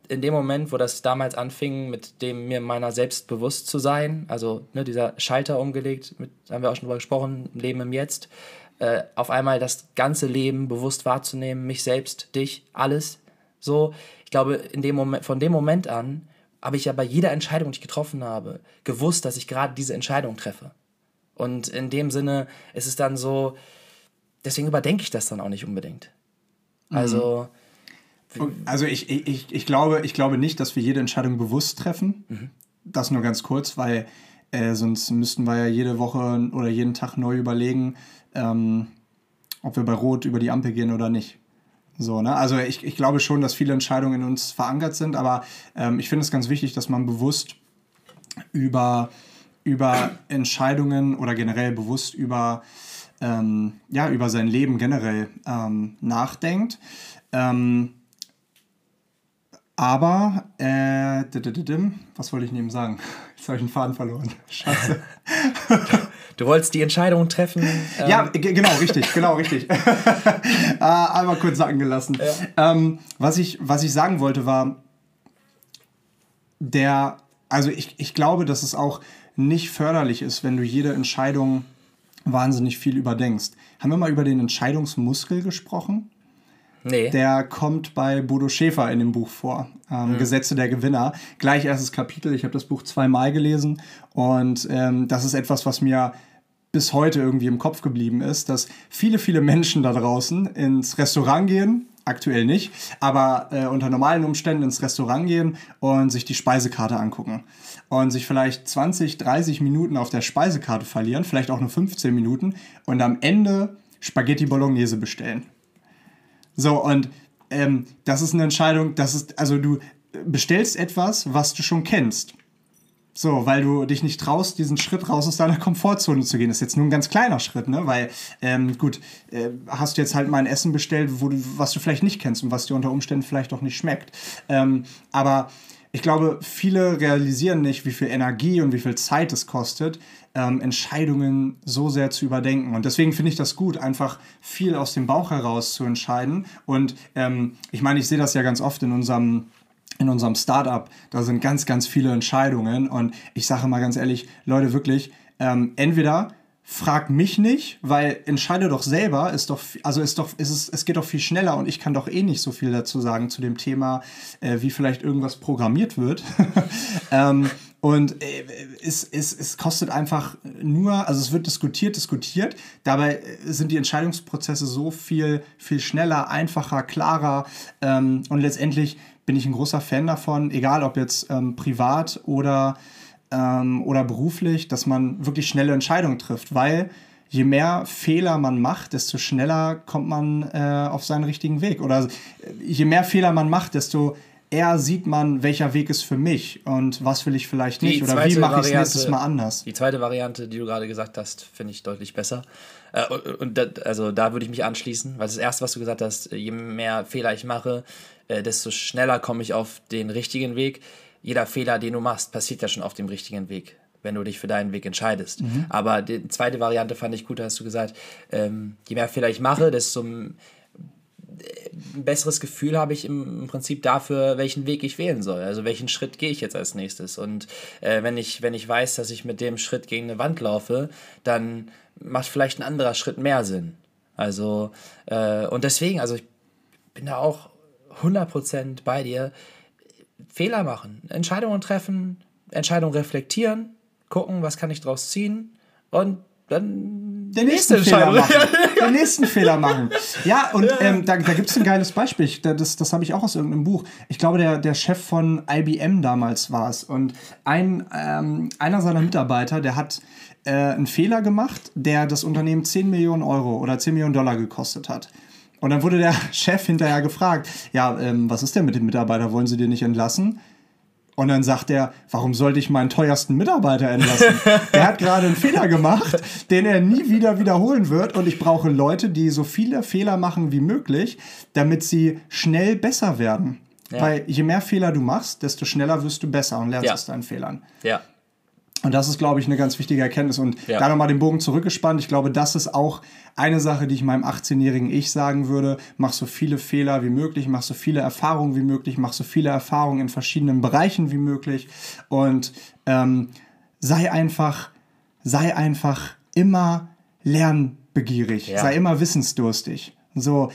in dem Moment, wo das damals anfing, mit dem mir meiner selbst bewusst zu sein, also ne, dieser Schalter umgelegt, mit, haben wir auch schon drüber gesprochen, Leben im Jetzt, äh, auf einmal das ganze Leben bewusst wahrzunehmen, mich selbst, dich, alles. So, ich glaube, in dem Moment, von dem Moment an habe ich ja bei jeder Entscheidung, die ich getroffen habe, gewusst, dass ich gerade diese Entscheidung treffe. Und in dem Sinne ist es dann so, deswegen überdenke ich das dann auch nicht unbedingt. Also. Mhm also ich, ich, ich, glaube, ich glaube nicht, dass wir jede Entscheidung bewusst treffen. Mhm. Das nur ganz kurz, weil äh, sonst müssten wir ja jede Woche oder jeden Tag neu überlegen, ähm, ob wir bei Rot über die Ampel gehen oder nicht. So, ne? Also ich, ich glaube schon, dass viele Entscheidungen in uns verankert sind, aber ähm, ich finde es ganz wichtig, dass man bewusst über, über Entscheidungen oder generell bewusst über, ähm, ja, über sein Leben generell ähm, nachdenkt. Ähm, aber, äh, was wollte ich neben sagen? *laughs* Jetzt habe ich einen Faden verloren. *laughs* Scheiße. Du wolltest die Entscheidung treffen. Ähm ja, genau, richtig, genau, richtig. äh, *laughs* einmal kurz sagen gelassen. Ja. Ähm, was, ich, was ich sagen wollte war, der, also ich, ich glaube, dass es auch nicht förderlich ist, wenn du jede Entscheidung wahnsinnig viel überdenkst. Haben wir mal über den Entscheidungsmuskel gesprochen? Nee. Der kommt bei Bodo Schäfer in dem Buch vor. Ähm, mhm. Gesetze der Gewinner. Gleich erstes Kapitel. Ich habe das Buch zweimal gelesen. Und ähm, das ist etwas, was mir bis heute irgendwie im Kopf geblieben ist, dass viele, viele Menschen da draußen ins Restaurant gehen, aktuell nicht, aber äh, unter normalen Umständen ins Restaurant gehen und sich die Speisekarte angucken. Und sich vielleicht 20, 30 Minuten auf der Speisekarte verlieren, vielleicht auch nur 15 Minuten und am Ende Spaghetti Bolognese bestellen. So, und ähm, das ist eine Entscheidung, das ist, also du bestellst etwas, was du schon kennst. So, weil du dich nicht traust, diesen Schritt raus aus deiner Komfortzone zu gehen. Das ist jetzt nur ein ganz kleiner Schritt, ne? Weil, ähm, gut, äh, hast du jetzt halt mal ein Essen bestellt, wo du, was du vielleicht nicht kennst und was dir unter Umständen vielleicht auch nicht schmeckt. Ähm, aber ich glaube, viele realisieren nicht, wie viel Energie und wie viel Zeit es kostet, ähm, Entscheidungen so sehr zu überdenken. Und deswegen finde ich das gut, einfach viel aus dem Bauch heraus zu entscheiden. Und ähm, ich meine, ich sehe das ja ganz oft in unserem in unserem Startup, da sind ganz, ganz viele Entscheidungen. Und ich sage mal ganz ehrlich, Leute, wirklich, ähm, entweder frag mich nicht, weil entscheide doch selber, ist doch, also ist doch, ist es, es geht doch viel schneller und ich kann doch eh nicht so viel dazu sagen zu dem Thema, äh, wie vielleicht irgendwas programmiert wird. *laughs* ähm, und äh, es, es, es kostet einfach nur, also es wird diskutiert, diskutiert. Dabei sind die Entscheidungsprozesse so viel, viel schneller, einfacher, klarer. Ähm, und letztendlich bin ich ein großer Fan davon, egal ob jetzt ähm, privat oder ähm, oder beruflich, dass man wirklich schnelle Entscheidungen trifft, weil je mehr Fehler man macht, desto schneller kommt man äh, auf seinen richtigen Weg. Oder äh, je mehr Fehler man macht, desto eher sieht man, welcher Weg ist für mich und was will ich vielleicht nicht oder wie mache ich es nächstes Mal anders. Die zweite Variante, die du gerade gesagt hast, finde ich deutlich besser. Äh, und das, also da würde ich mich anschließen, weil das erste, was du gesagt hast, je mehr Fehler ich mache, äh, desto schneller komme ich auf den richtigen Weg jeder Fehler, den du machst, passiert ja schon auf dem richtigen Weg, wenn du dich für deinen Weg entscheidest. Mhm. Aber die zweite Variante fand ich gut, hast du gesagt, ähm, je mehr Fehler ich mache, desto ein besseres Gefühl habe ich im, Prinzip dafür, welchen Weg ich wählen soll. Also welchen Schritt gehe ich jetzt als nächstes. Und äh, wenn, ich, wenn ich weiß, dass ich mit dem Schritt gegen eine Wand laufe, dann macht vielleicht ein anderer Schritt mehr Sinn. Also, äh, und deswegen, also ich bin da auch 100% bei dir. Fehler machen, Entscheidungen treffen, Entscheidungen reflektieren, gucken, was kann ich daraus ziehen und dann den nächsten Fehler machen. *laughs* den nächsten Fehler machen. Ja, und ähm, da, da gibt es ein geiles Beispiel. Das, das habe ich auch aus irgendeinem Buch. Ich glaube, der, der Chef von IBM damals war es. Und ein, ähm, einer seiner Mitarbeiter, der hat äh, einen Fehler gemacht, der das Unternehmen 10 Millionen Euro oder 10 Millionen Dollar gekostet hat. Und dann wurde der *laughs* Chef hinterher gefragt, ja, ähm, was ist denn mit dem Mitarbeiter? Wollen Sie den nicht entlassen? Und dann sagt er, warum sollte ich meinen teuersten Mitarbeiter entlassen? er hat gerade einen Fehler gemacht, den er nie wieder wiederholen wird. Und ich brauche Leute, die so viele Fehler machen wie möglich, damit sie schnell besser werden. Ja. Weil je mehr Fehler du machst, desto schneller wirst du besser und lernst ja. aus deinen Fehlern. Ja. Und das ist, glaube ich, eine ganz wichtige Erkenntnis. Und ja. da nochmal den Bogen zurückgespannt. Ich glaube, das ist auch eine Sache, die ich meinem 18-jährigen Ich sagen würde. Mach so viele Fehler wie möglich, mach so viele Erfahrungen wie möglich, mach so viele Erfahrungen in verschiedenen Bereichen wie möglich. Und ähm, sei einfach, sei einfach immer lernbegierig, ja. sei immer wissensdurstig. So,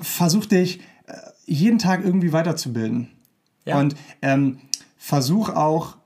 versuch dich äh, jeden Tag irgendwie weiterzubilden. Ja. Und ähm, versuch auch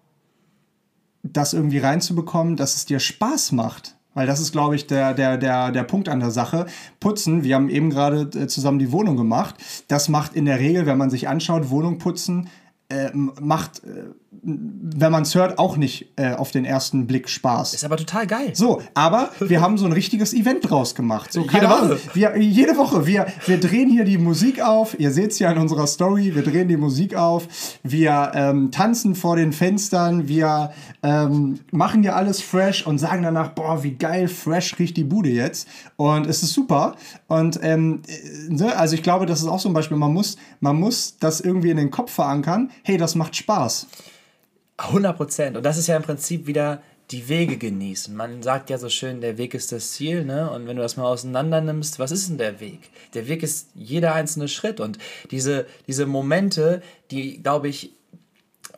das irgendwie reinzubekommen, dass es dir Spaß macht. Weil das ist, glaube ich, der, der, der, der Punkt an der Sache. Putzen, wir haben eben gerade äh, zusammen die Wohnung gemacht. Das macht in der Regel, wenn man sich anschaut, Wohnung putzen, äh, macht, äh, wenn man es hört, auch nicht äh, auf den ersten Blick Spaß. Ist aber total geil. So, aber wir haben so ein richtiges Event draus gemacht. So, jede Woche. Wir, jede Woche. Wir, wir drehen hier die Musik auf. Ihr seht es ja in unserer Story. Wir drehen die Musik auf. Wir ähm, tanzen vor den Fenstern. Wir ähm, machen ja alles fresh und sagen danach, boah, wie geil, fresh riecht die Bude jetzt. Und es ist super. Und ähm, äh, ne, also ich glaube, das ist auch so ein Beispiel. Man muss, man muss das irgendwie in den Kopf verankern hey, das macht Spaß. 100 Prozent. Und das ist ja im Prinzip wieder die Wege genießen. Man sagt ja so schön, der Weg ist das Ziel, ne? Und wenn du das mal auseinander nimmst, was ist denn der Weg? Der Weg ist jeder einzelne Schritt und diese, diese Momente, die, glaube ich,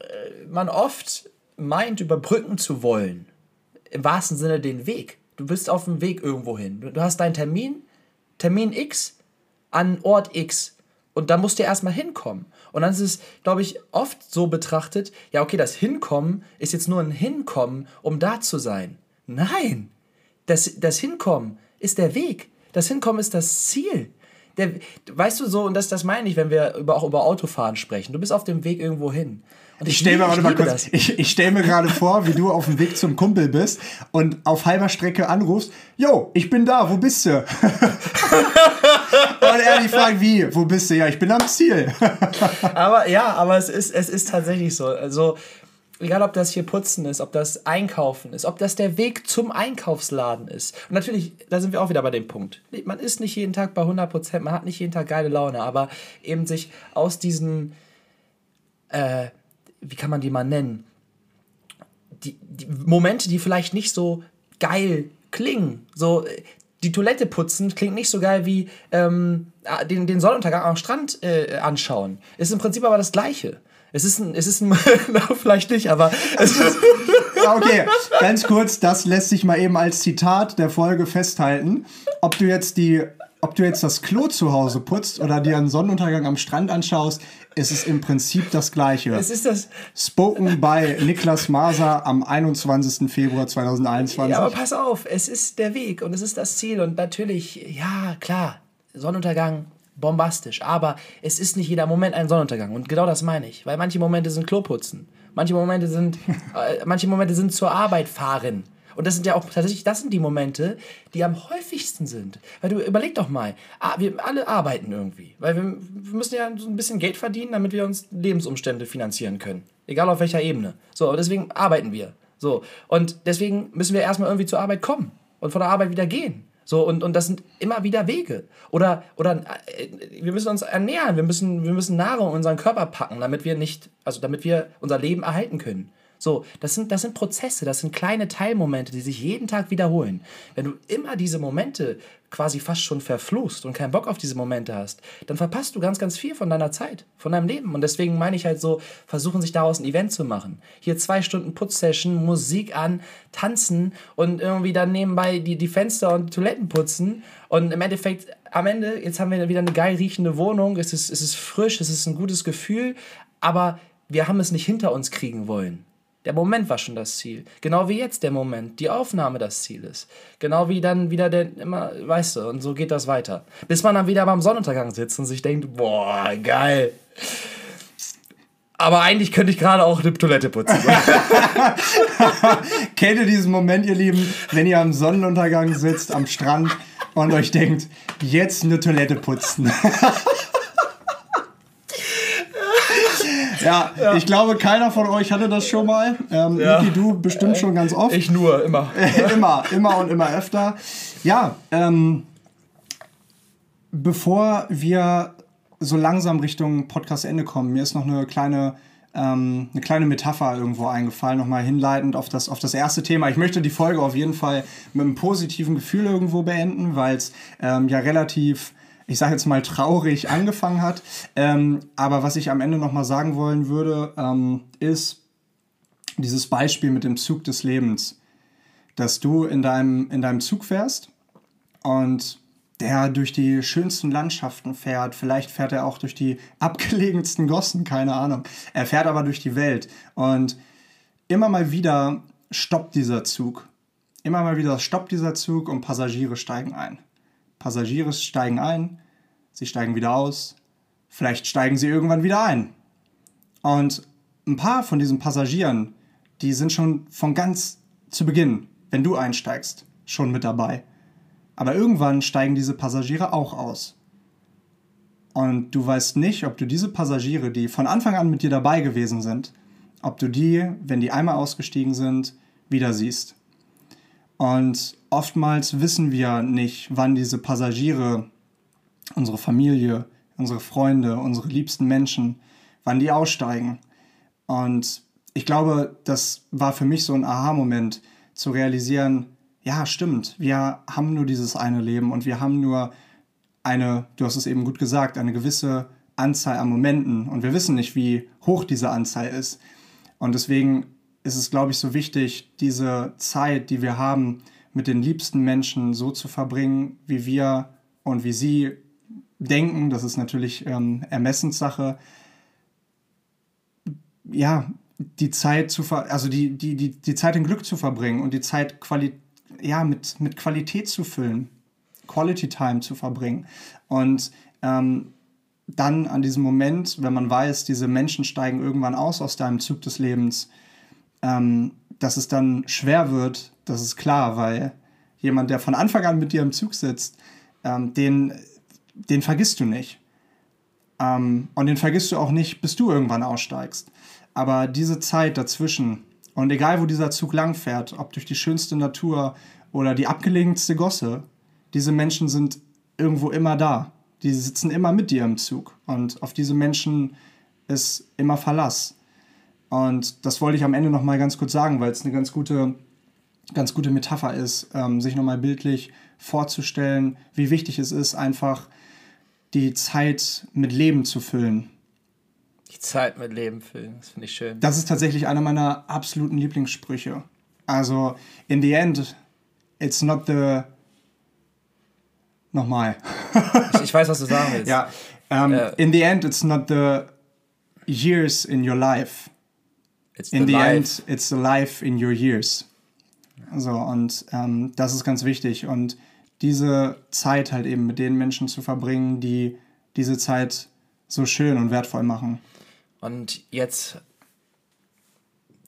äh, man oft meint, überbrücken zu wollen, im wahrsten Sinne den Weg. Du bist auf dem Weg irgendwo hin. Du, du hast deinen Termin, Termin X, an Ort X. Und da musst du erstmal hinkommen. Und dann ist es, glaube ich, oft so betrachtet, ja, okay, das Hinkommen ist jetzt nur ein Hinkommen, um da zu sein. Nein, das, das Hinkommen ist der Weg. Das Hinkommen ist das Ziel. Der, weißt du so, und das, das meine ich, wenn wir über, auch über Autofahren sprechen. Du bist auf dem Weg irgendwo hin. Und ich, ich stelle mir, mal kurz, ich, ich stell mir gerade vor, wie du auf dem Weg zum Kumpel bist und auf halber Strecke anrufst, Jo, ich bin da, wo bist du? *laughs* und er die fragt, wie, wo bist du? Ja, ich bin am Ziel. aber ja, aber es ist, es ist tatsächlich so. Also, egal ob das hier Putzen ist, ob das Einkaufen ist, ob das der Weg zum Einkaufsladen ist. Und natürlich, da sind wir auch wieder bei dem Punkt. Man ist nicht jeden Tag bei 100 Prozent, man hat nicht jeden Tag geile Laune, aber eben sich aus diesen, äh, wie kann man die mal nennen? Die, die Momente, die vielleicht nicht so geil klingen. So, die Toilette putzen klingt nicht so geil wie ähm, den, den Sonnenuntergang am Strand äh, anschauen. Ist im Prinzip aber das Gleiche. Es ist ein, es ist ein, *laughs* vielleicht nicht, aber es ist. *laughs* okay, ganz kurz, das lässt sich mal eben als Zitat der Folge festhalten. Ob du jetzt die, ob du jetzt das Klo zu Hause putzt oder dir einen Sonnenuntergang am Strand anschaust, ist es im Prinzip das Gleiche. Es ist das. Spoken bei Niklas Maser am 21. Februar 2021. Ja, aber pass auf, es ist der Weg und es ist das Ziel und natürlich, ja, klar, Sonnenuntergang, bombastisch. Aber es ist nicht jeder Moment ein Sonnenuntergang. Und genau das meine ich. Weil manche Momente sind Kloputzen. Manche Momente sind, *laughs* äh, manche Momente sind zur Arbeit fahren. Und das sind ja auch tatsächlich, das sind die Momente, die am häufigsten sind. Weil du überleg doch mal, ah, wir alle arbeiten irgendwie. Weil wir, wir müssen ja so ein bisschen Geld verdienen, damit wir uns Lebensumstände finanzieren können. Egal auf welcher Ebene. So, aber deswegen arbeiten wir. So. Und deswegen müssen wir erstmal irgendwie zur Arbeit kommen und von der Arbeit wieder gehen. So, und, und das sind immer wieder Wege. Oder, oder äh, wir müssen uns ernähren, wir müssen, wir müssen Nahrung in unseren Körper packen, damit wir nicht, also damit wir unser Leben erhalten können. So, das sind, das sind Prozesse, das sind kleine Teilmomente, die sich jeden Tag wiederholen. Wenn du immer diese Momente quasi fast schon verfluchst und keinen Bock auf diese Momente hast, dann verpasst du ganz, ganz viel von deiner Zeit, von deinem Leben. Und deswegen meine ich halt so, versuchen sich daraus ein Event zu machen. Hier zwei Stunden Putzsession, Musik an, tanzen und irgendwie dann nebenbei die, die Fenster und Toiletten putzen. Und im Endeffekt, am Ende, jetzt haben wir wieder eine geil riechende Wohnung, es ist, es ist frisch, es ist ein gutes Gefühl, aber wir haben es nicht hinter uns kriegen wollen. Der Moment war schon das Ziel. Genau wie jetzt der Moment, die Aufnahme das Ziel ist. Genau wie dann wieder der, immer, weißt du, und so geht das weiter. Bis man dann wieder beim Sonnenuntergang sitzt und sich denkt, boah, geil. Aber eigentlich könnte ich gerade auch eine Toilette putzen. *laughs* Kennt ihr diesen Moment, ihr Lieben, wenn ihr am Sonnenuntergang sitzt, am Strand und euch denkt, jetzt eine Toilette putzen? *laughs* Ja, ja, ich glaube, keiner von euch hatte das schon mal. Ähm, ja. Niki, du bestimmt schon ganz oft. Ich nur, immer. *laughs* immer, immer und immer öfter. Ja, ähm, bevor wir so langsam Richtung Podcast-Ende kommen, mir ist noch eine kleine ähm, eine kleine Metapher irgendwo eingefallen, nochmal hinleitend auf das, auf das erste Thema. Ich möchte die Folge auf jeden Fall mit einem positiven Gefühl irgendwo beenden, weil es ähm, ja relativ ich sage jetzt mal, traurig angefangen hat. Ähm, aber was ich am Ende nochmal sagen wollen würde, ähm, ist dieses Beispiel mit dem Zug des Lebens. Dass du in deinem, in deinem Zug fährst und der durch die schönsten Landschaften fährt. Vielleicht fährt er auch durch die abgelegensten Gossen, keine Ahnung. Er fährt aber durch die Welt. Und immer mal wieder stoppt dieser Zug. Immer mal wieder stoppt dieser Zug und Passagiere steigen ein. Passagiere steigen ein, sie steigen wieder aus, vielleicht steigen sie irgendwann wieder ein. Und ein paar von diesen Passagieren, die sind schon von ganz zu Beginn, wenn du einsteigst, schon mit dabei. Aber irgendwann steigen diese Passagiere auch aus. Und du weißt nicht, ob du diese Passagiere, die von Anfang an mit dir dabei gewesen sind, ob du die, wenn die einmal ausgestiegen sind, wieder siehst. Und oftmals wissen wir nicht, wann diese Passagiere, unsere Familie, unsere Freunde, unsere liebsten Menschen, wann die aussteigen. Und ich glaube, das war für mich so ein Aha-Moment, zu realisieren, ja, stimmt, wir haben nur dieses eine Leben und wir haben nur eine, du hast es eben gut gesagt, eine gewisse Anzahl an Momenten und wir wissen nicht, wie hoch diese Anzahl ist. Und deswegen ist es, glaube ich, so wichtig, diese Zeit, die wir haben, mit den liebsten Menschen so zu verbringen, wie wir und wie sie denken. Das ist natürlich ähm, Ermessenssache. Ja, die Zeit zu ver also die, die, die, die Zeit in Glück zu verbringen und die Zeit quali ja, mit, mit Qualität zu füllen, Quality Time zu verbringen. Und ähm, dann an diesem Moment, wenn man weiß, diese Menschen steigen irgendwann aus aus deinem Zug des Lebens, ähm, dass es dann schwer wird, das ist klar, weil jemand, der von Anfang an mit dir im Zug sitzt, ähm, den, den vergisst du nicht. Ähm, und den vergisst du auch nicht, bis du irgendwann aussteigst. Aber diese Zeit dazwischen, und egal wo dieser Zug langfährt, ob durch die schönste Natur oder die abgelegenste Gosse, diese Menschen sind irgendwo immer da. Die sitzen immer mit dir im Zug. Und auf diese Menschen ist immer Verlass. Und das wollte ich am Ende nochmal ganz kurz sagen, weil es eine ganz gute, ganz gute Metapher ist, ähm, sich nochmal bildlich vorzustellen, wie wichtig es ist, einfach die Zeit mit Leben zu füllen. Die Zeit mit Leben füllen, das finde ich schön. Das ist tatsächlich einer meiner absoluten Lieblingssprüche. Also, in the end, it's not the. Nochmal. ich, ich weiß, was du sagen willst. *laughs* Ja. Um, äh, in the end, it's not the years in your life. It's in the, the end, it's the life in your years. So, und ähm, das ist ganz wichtig. Und diese Zeit halt eben mit den Menschen zu verbringen, die diese Zeit so schön und wertvoll machen. Und jetzt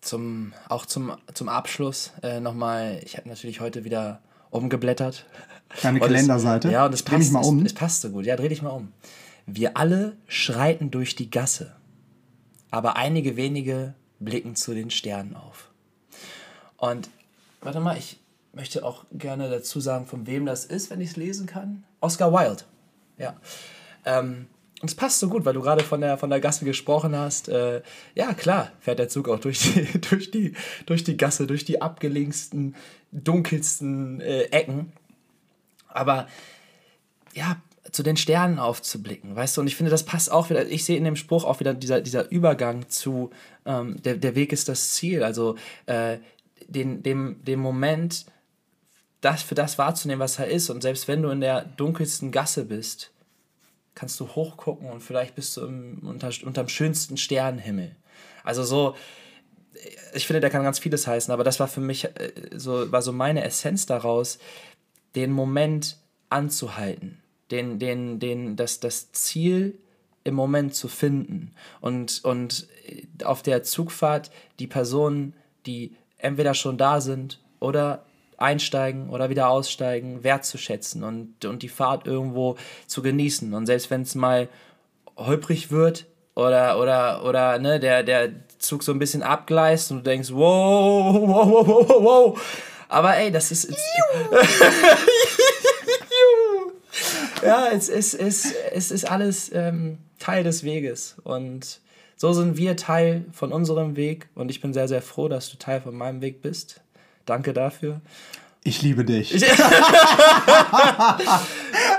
zum, auch zum, zum Abschluss äh, nochmal, ich habe natürlich heute wieder umgeblättert. Deine *laughs* Kalenderseite? Ja, und es passt, mal um. Es, es passt so gut. Ja, dreh dich mal um. Wir alle schreiten durch die Gasse, aber einige wenige blicken zu den Sternen auf. Und warte mal, ich möchte auch gerne dazu sagen, von wem das ist, wenn ich es lesen kann. Oscar Wilde. Ja. Ähm, und es passt so gut, weil du gerade von der, von der Gasse gesprochen hast. Äh, ja, klar, fährt der Zug auch durch die, *laughs* durch die, durch die Gasse, durch die abgelegensten, dunkelsten äh, Ecken. Aber ja, zu den Sternen aufzublicken, weißt du? Und ich finde, das passt auch wieder. Ich sehe in dem Spruch auch wieder dieser, dieser Übergang zu ähm, der, der Weg ist das Ziel. Also äh, den, dem, dem Moment, das für das wahrzunehmen, was er ist. Und selbst wenn du in der dunkelsten Gasse bist, kannst du hochgucken und vielleicht bist du im, unter, unterm schönsten Sternenhimmel. Also so, ich finde, der kann ganz vieles heißen, aber das war für mich äh, so, war so meine Essenz daraus, den Moment anzuhalten, den, den, den, das, das Ziel im Moment zu finden und, und auf der Zugfahrt die Personen, die entweder schon da sind oder einsteigen oder wieder aussteigen, wertzuschätzen und, und die Fahrt irgendwo zu genießen. Und selbst wenn es mal holprig wird oder, oder, oder ne, der, der Zug so ein bisschen abgleist und du denkst, wow, wow, wow, wow, wow, wow. Aber ey, das ist. *laughs* ja, es, es, es, es ist alles ähm, Teil des Weges. Und so sind wir Teil von unserem Weg. Und ich bin sehr, sehr froh, dass du Teil von meinem Weg bist. Danke dafür. Ich liebe dich. *laughs*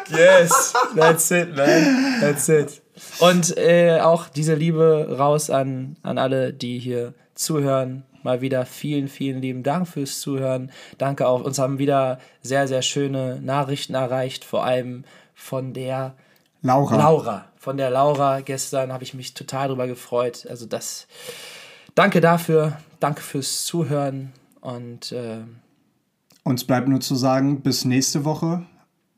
yes, that's it, man. That's it. Und äh, auch diese Liebe raus an, an alle, die hier zuhören. Mal wieder vielen, vielen lieben Dank fürs Zuhören. Danke auch. Uns haben wieder sehr, sehr schöne Nachrichten erreicht, vor allem von der Laura. Laura. Von der Laura gestern habe ich mich total drüber gefreut. Also das. Danke dafür. Danke fürs Zuhören. Und äh, uns bleibt nur zu sagen, bis nächste Woche.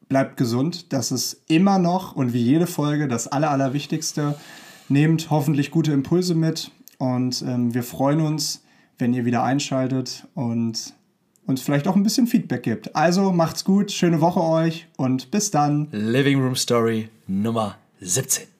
Bleibt gesund. Das ist immer noch und wie jede Folge das Aller, Allerwichtigste. Nehmt hoffentlich gute Impulse mit und ähm, wir freuen uns, wenn ihr wieder einschaltet und uns vielleicht auch ein bisschen Feedback gibt. Also macht's gut, schöne Woche euch und bis dann. Living Room Story Nummer 17.